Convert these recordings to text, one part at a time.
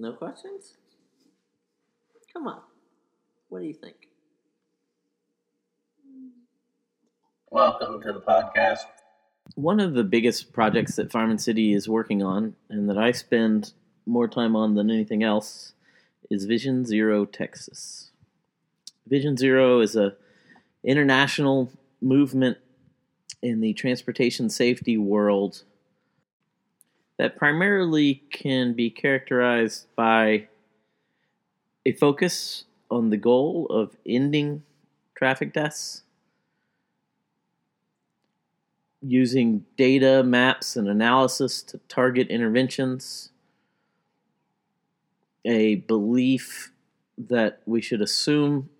No questions? Come on. What do you think? Welcome to the podcast. One of the biggest projects that Farm and City is working on, and that I spend more time on than anything else, is Vision Zero Texas. Vision Zero is a international movement in the transportation safety world that primarily can be characterized by a focus on the goal of ending traffic deaths using data, maps, and analysis to target interventions, a belief that we should assume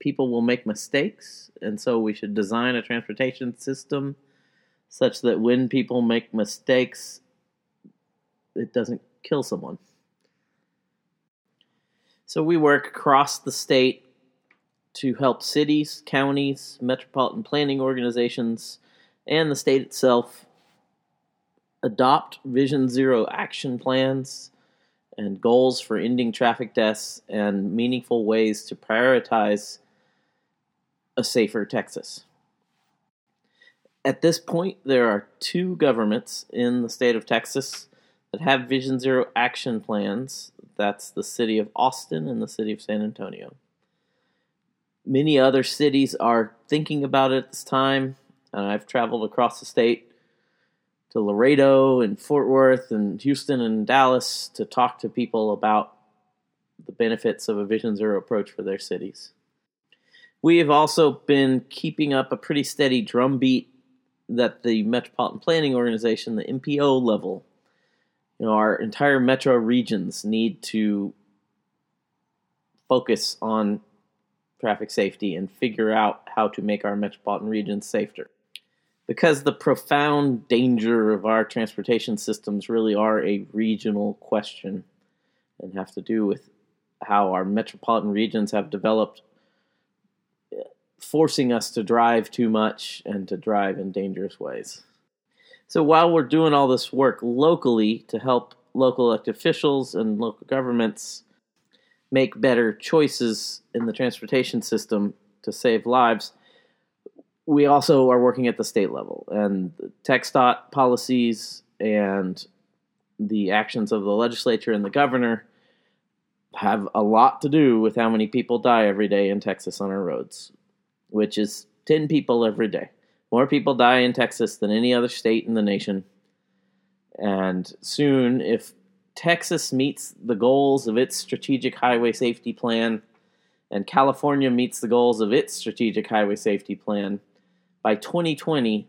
people will make mistakes, and so we should design a transportation system such that when people make mistakes, it doesn't kill someone. So we work across the state to help cities, counties, metropolitan planning organizations, and the state itself adopt Vision Zero action plans and goals for ending traffic deaths and meaningful ways to prioritize a safer Texas. At this point, there are two governments in the state of Texas that have Vision Zero action plans. That's the city of Austin and the city of San Antonio. Many other cities are thinking about it at this time. And I've traveled across the state to Laredo and Fort Worth and Houston and Dallas to talk to people about the benefits of a Vision Zero approach for their cities. We have also been keeping up a pretty steady drumbeat that the Metropolitan Planning Organization, the MPO level, you know, our entire metro regions need to focus on traffic safety and figure out how to make our metropolitan regions safer. Because the profound danger of our transportation systems really are a regional question and have to do with how our metropolitan regions have developed, forcing us to drive too much and to drive in dangerous ways. So while we're doing all this work locally to help local elected officials and local governments make better choices in the transportation system to save lives, we also are working at the state level, and the TxDOT policies and the actions of the legislature and the governor have a lot to do with how many people die every day in Texas on our roads, which is 10 people every day. More people die in Texas than any other state in the nation. And soon, if Texas meets the goals of its strategic highway safety plan and California meets the goals of its strategic highway safety plan, by 2020,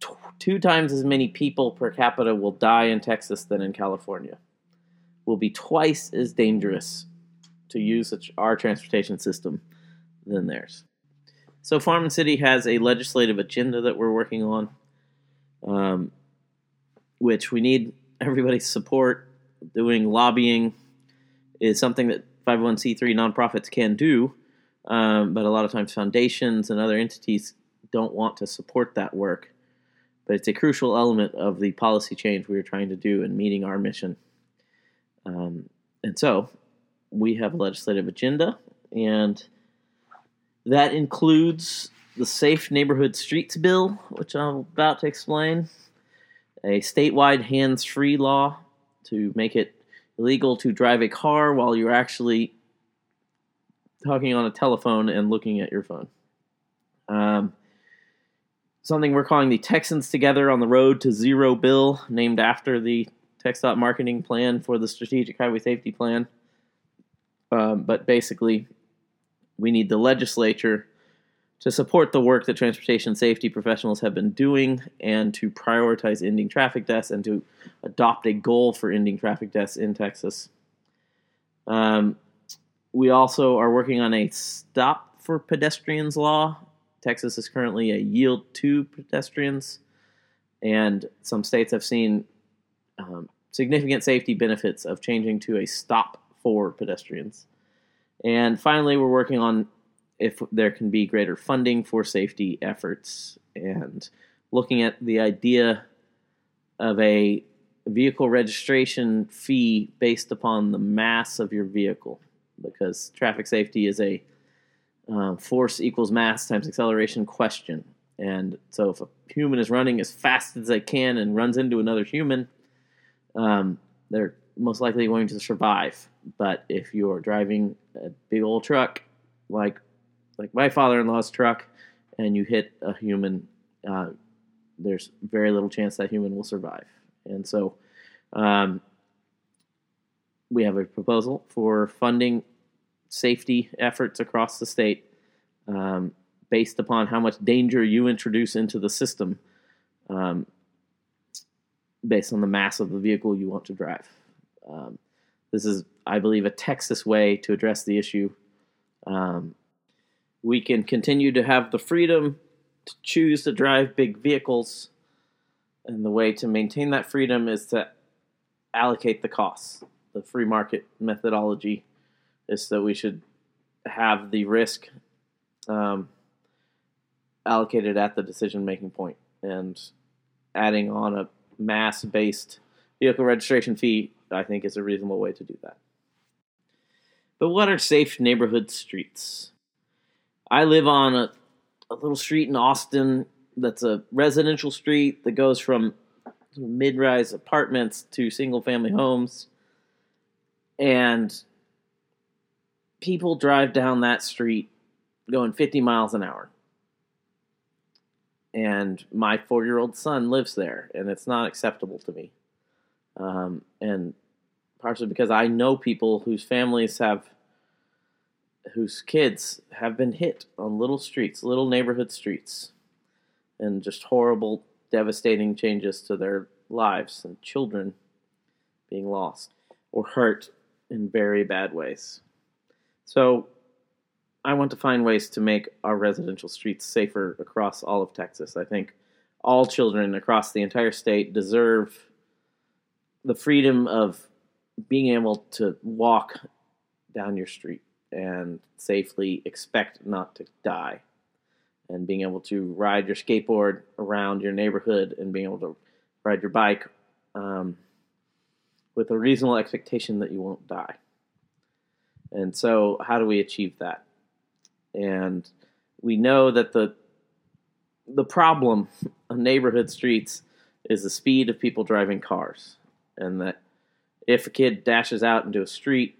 t- two times as many people per capita will die in Texas than in California. Will be twice as dangerous to use our transportation system than theirs. So, Farm City has a legislative agenda that we're working on, um, which we need everybody's support. Doing lobbying is something that 501c3 nonprofits can do, um, but a lot of times foundations and other entities don't want to support that work. But it's a crucial element of the policy change we are trying to do in meeting our mission. Um, and so we have a legislative agenda, and that includes the Safe Neighborhood Streets Bill, which I'm about to explain, a statewide hands free law to make it illegal to drive a car while you're actually talking on a telephone and looking at your phone. Um, something we're calling the Texans Together on the Road to Zero Bill, named after the TxDOT marketing plan for the Strategic Highway Safety Plan. Um, but basically, we need the legislature to support the work that transportation safety professionals have been doing and to prioritize ending traffic deaths and to adopt a goal for ending traffic deaths in Texas. Um, we also are working on a stop for pedestrians law Texas is currently a yield to pedestrians, and some states have seen um, significant safety benefits of changing to a stop for pedestrians. And finally, we're working on if there can be greater funding for safety efforts and looking at the idea of a vehicle registration fee based upon the mass of your vehicle because traffic safety is a um, force equals mass times acceleration question. And so if a human is running as fast as they can and runs into another human, um, they're most likely going to survive. But if you're driving a big old truck, like like my father-in-law's truck, and you hit a human, uh, there's very little chance that human will survive. And so, um, we have a proposal for funding safety efforts across the state um, based upon how much danger you introduce into the system um, based on the mass of the vehicle you want to drive. Um, this is, I believe, a Texas way to address the issue. Um, we can continue to have the freedom to choose to drive big vehicles, and the way to maintain that freedom is to allocate the costs. The free market methodology is that we should have the risk um, allocated at the decision making point, and adding on a mass based vehicle registration fee, I think, is a reasonable way to do that. But what are safe neighborhood streets? I live on a, a little street in Austin that's a residential street that goes from mid rise apartments to single family homes. And people drive down that street going 50 miles an hour. And my four year old son lives there, and it's not acceptable to me. Um, and partially because I know people whose families have, whose kids have been hit on little streets, little neighborhood streets, and just horrible, devastating changes to their lives, and children being lost or hurt in very bad ways. So I want to find ways to make our residential streets safer across all of Texas. I think all children across the entire state deserve the freedom of being able to walk down your street and safely expect not to die and being able to ride your skateboard around your neighborhood and being able to ride your bike um, with a reasonable expectation that you won't die. And so, how do we achieve that? And we know that the the problem on neighborhood streets is the speed of people driving cars, and that if a kid dashes out into a street,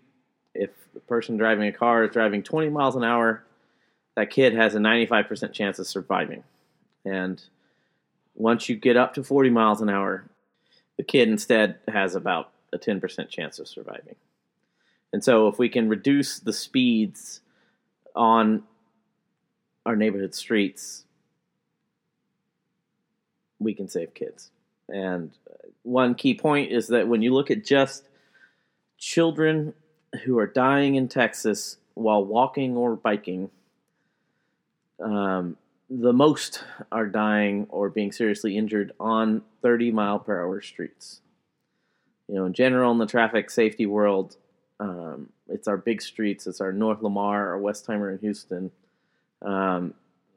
if the person driving a car is driving 20 miles an hour, that kid has a 95% chance of surviving. And once you get up to 40 miles an hour, the kid instead has about a 10% chance of surviving. And so, if we can reduce the speeds on our neighborhood streets, we can save kids. And one key point is that when you look at just children who are dying in Texas while walking or biking, um, the most are dying or being seriously injured on 30 mile per hour streets. You know, in general, in the traffic safety world, um, it's our big streets. It's our North Lamar, our Westheimer in Houston. Um,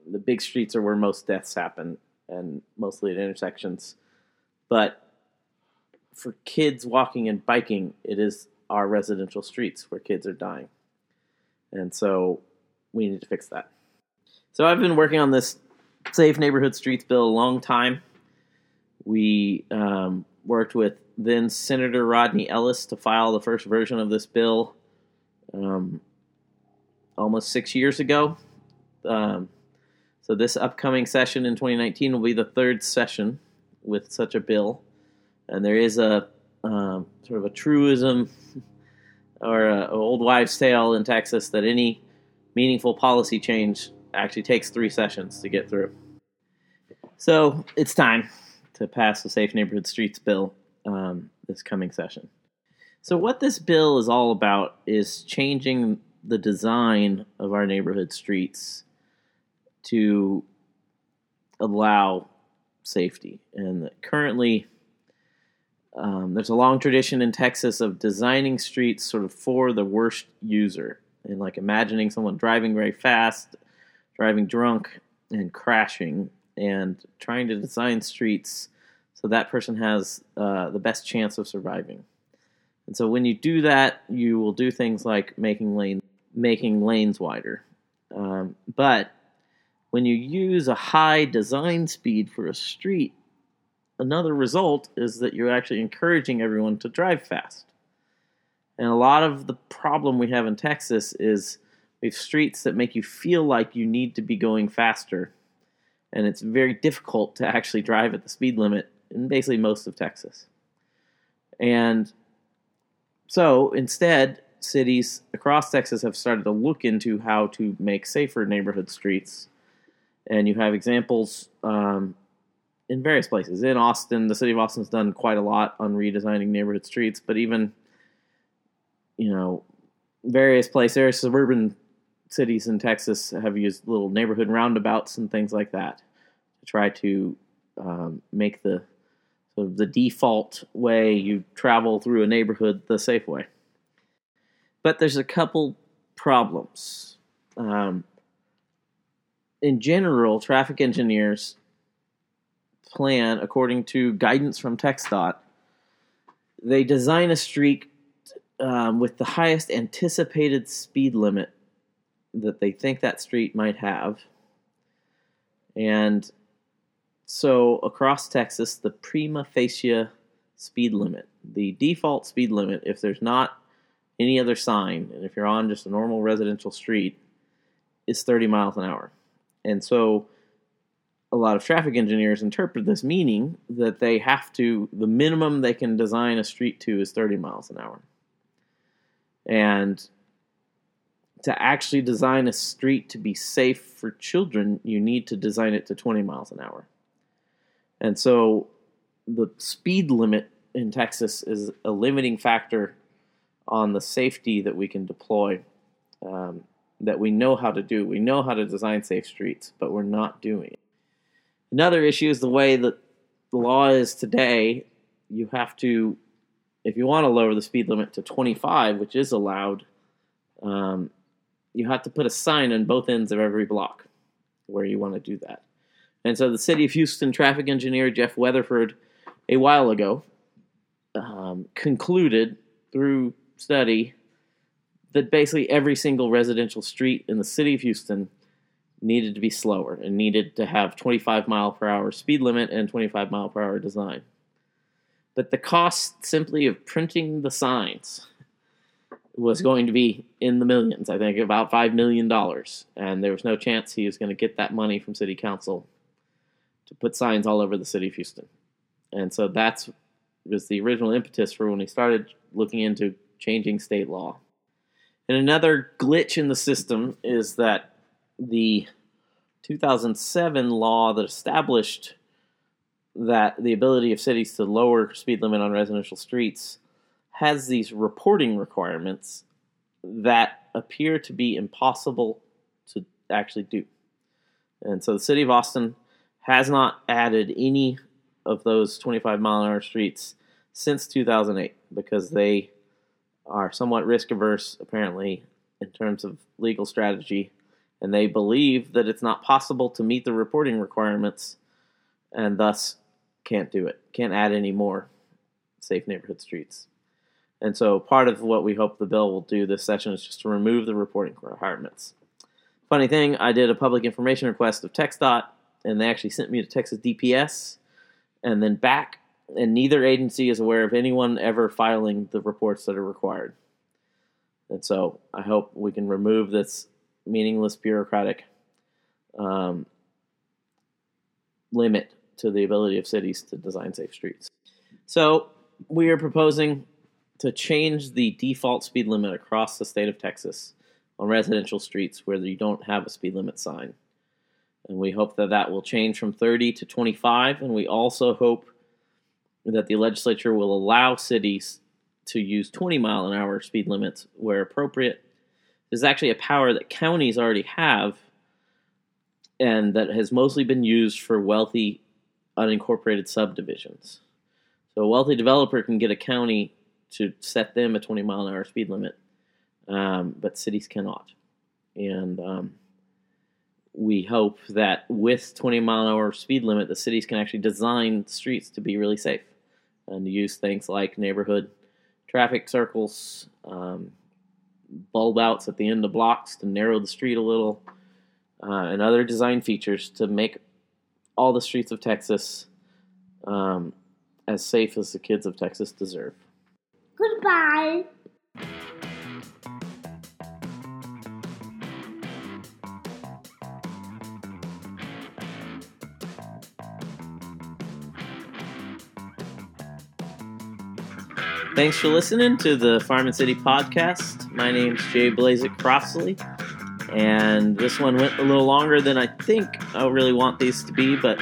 the big streets are where most deaths happen, and mostly at intersections. But for kids walking and biking, it is our residential streets where kids are dying. And so we need to fix that. So I've been working on this Safe Neighborhood Streets bill a long time. We um, worked with then Senator Rodney Ellis to file the first version of this bill um, almost six years ago. Um, so this upcoming session in 2019 will be the third session with such a bill, and there is a um, sort of a truism or an old wives' tale in Texas that any meaningful policy change actually takes three sessions to get through. So it's time to pass the Safe Neighborhood Streets bill um, this coming session. So, what this bill is all about is changing the design of our neighborhood streets to allow safety. And currently, um, there's a long tradition in Texas of designing streets sort of for the worst user, and like imagining someone driving very fast, driving drunk, and crashing, and trying to design streets so that person has uh, the best chance of surviving. And so when you do that, you will do things like making lane making lanes wider. Um, but when you use a high design speed for a street, another result is that you're actually encouraging everyone to drive fast. And a lot of the problem we have in Texas is we have streets that make you feel like you need to be going faster. And it's very difficult to actually drive at the speed limit in basically most of Texas. And so instead, cities across Texas have started to look into how to make safer neighborhood streets. And you have examples um, in various places. In Austin, the city of Austin's done quite a lot on redesigning neighborhood streets, but even, you know, various places, suburban cities in Texas have used little neighborhood roundabouts and things like that to try to um, make the sort of the default way you travel through a neighborhood the safe way. But there's a couple problems. Um, in general, traffic engineers plan according to guidance from TxDOT. They design a street um, with the highest anticipated speed limit that they think that street might have. And so across Texas, the prima facie speed limit, the default speed limit, if there's not any other sign, and if you're on just a normal residential street, is 30 miles an hour. And so a lot of traffic engineers interpret this meaning that they have to, the minimum they can design a street to is 30 miles an hour. And to actually design a street to be safe for children, you need to design it to 20 miles an hour. And so the speed limit in Texas is a limiting factor on the safety that we can deploy, um, that we know how to do. We know how to design safe streets, but we're not doing it. Another issue is the way that the law is today. You have to, if you want to lower the speed limit to 25, which is allowed, um, you have to put a sign on both ends of every block where you want to do that. And so the city of Houston traffic engineer Jeff Weatherford, a while ago, um, concluded through study that basically every single residential street in the city of Houston needed to be slower and needed to have 25 mile per hour speed limit and 25 mile per hour design. But the cost simply of printing the signs was going to be in the millions, I think about $5 million. And there was no chance he was going to get that money from city council to put signs all over the city of Houston. And so that's was the original impetus for when he started looking into changing state law. And another glitch in the system is that the 2007 law that established that the ability of cities to lower speed limit on residential streets has these reporting requirements that appear to be impossible to actually do. And so the city of Austin has not added any of those 25 mile an hour streets since 2008 because they are somewhat risk averse, apparently, in terms of legal strategy and they believe that it's not possible to meet the reporting requirements and thus can't do it, can't add any more safe neighborhood streets. And so part of what we hope the bill will do this session is just to remove the reporting requirements. Funny thing, I did a public information request of TxDOT, and they actually sent me to Texas DPS and then back, and neither agency is aware of anyone ever filing the reports that are required. And so I hope we can remove this meaningless bureaucratic um, limit to the ability of cities to design safe streets. So we are proposing to change the default speed limit across the state of Texas on residential streets where you don't have a speed limit sign. And we hope that that will change from 30 to 25. And we also hope that the legislature will allow cities to use 20 mile an hour speed limits where appropriate is actually a power that counties already have and that has mostly been used for wealthy unincorporated subdivisions. So a wealthy developer can get a county to set them a 20 mile an hour speed limit, um, but cities cannot. And um, we hope that with 20 mile an hour speed limit, the cities can actually design streets to be really safe and use things like neighborhood traffic circles, um, bulb outs at the end of blocks to narrow the street a little, uh, and other design features to make all the streets of Texas um, as safe as the kids of Texas deserve. Goodbye. Thanks for listening to the Farm and City podcast. My name's Jay Blazek Crossley, and this one went a little longer than I think I really want these to be, but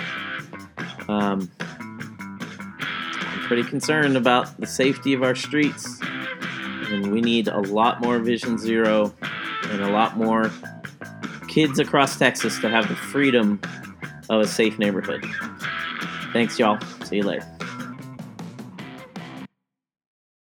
um, I'm pretty concerned about the safety of our streets, and we need a lot more Vision Zero and a lot more kids across Texas to have the freedom of a safe neighborhood. Thanks, y'all. See you later.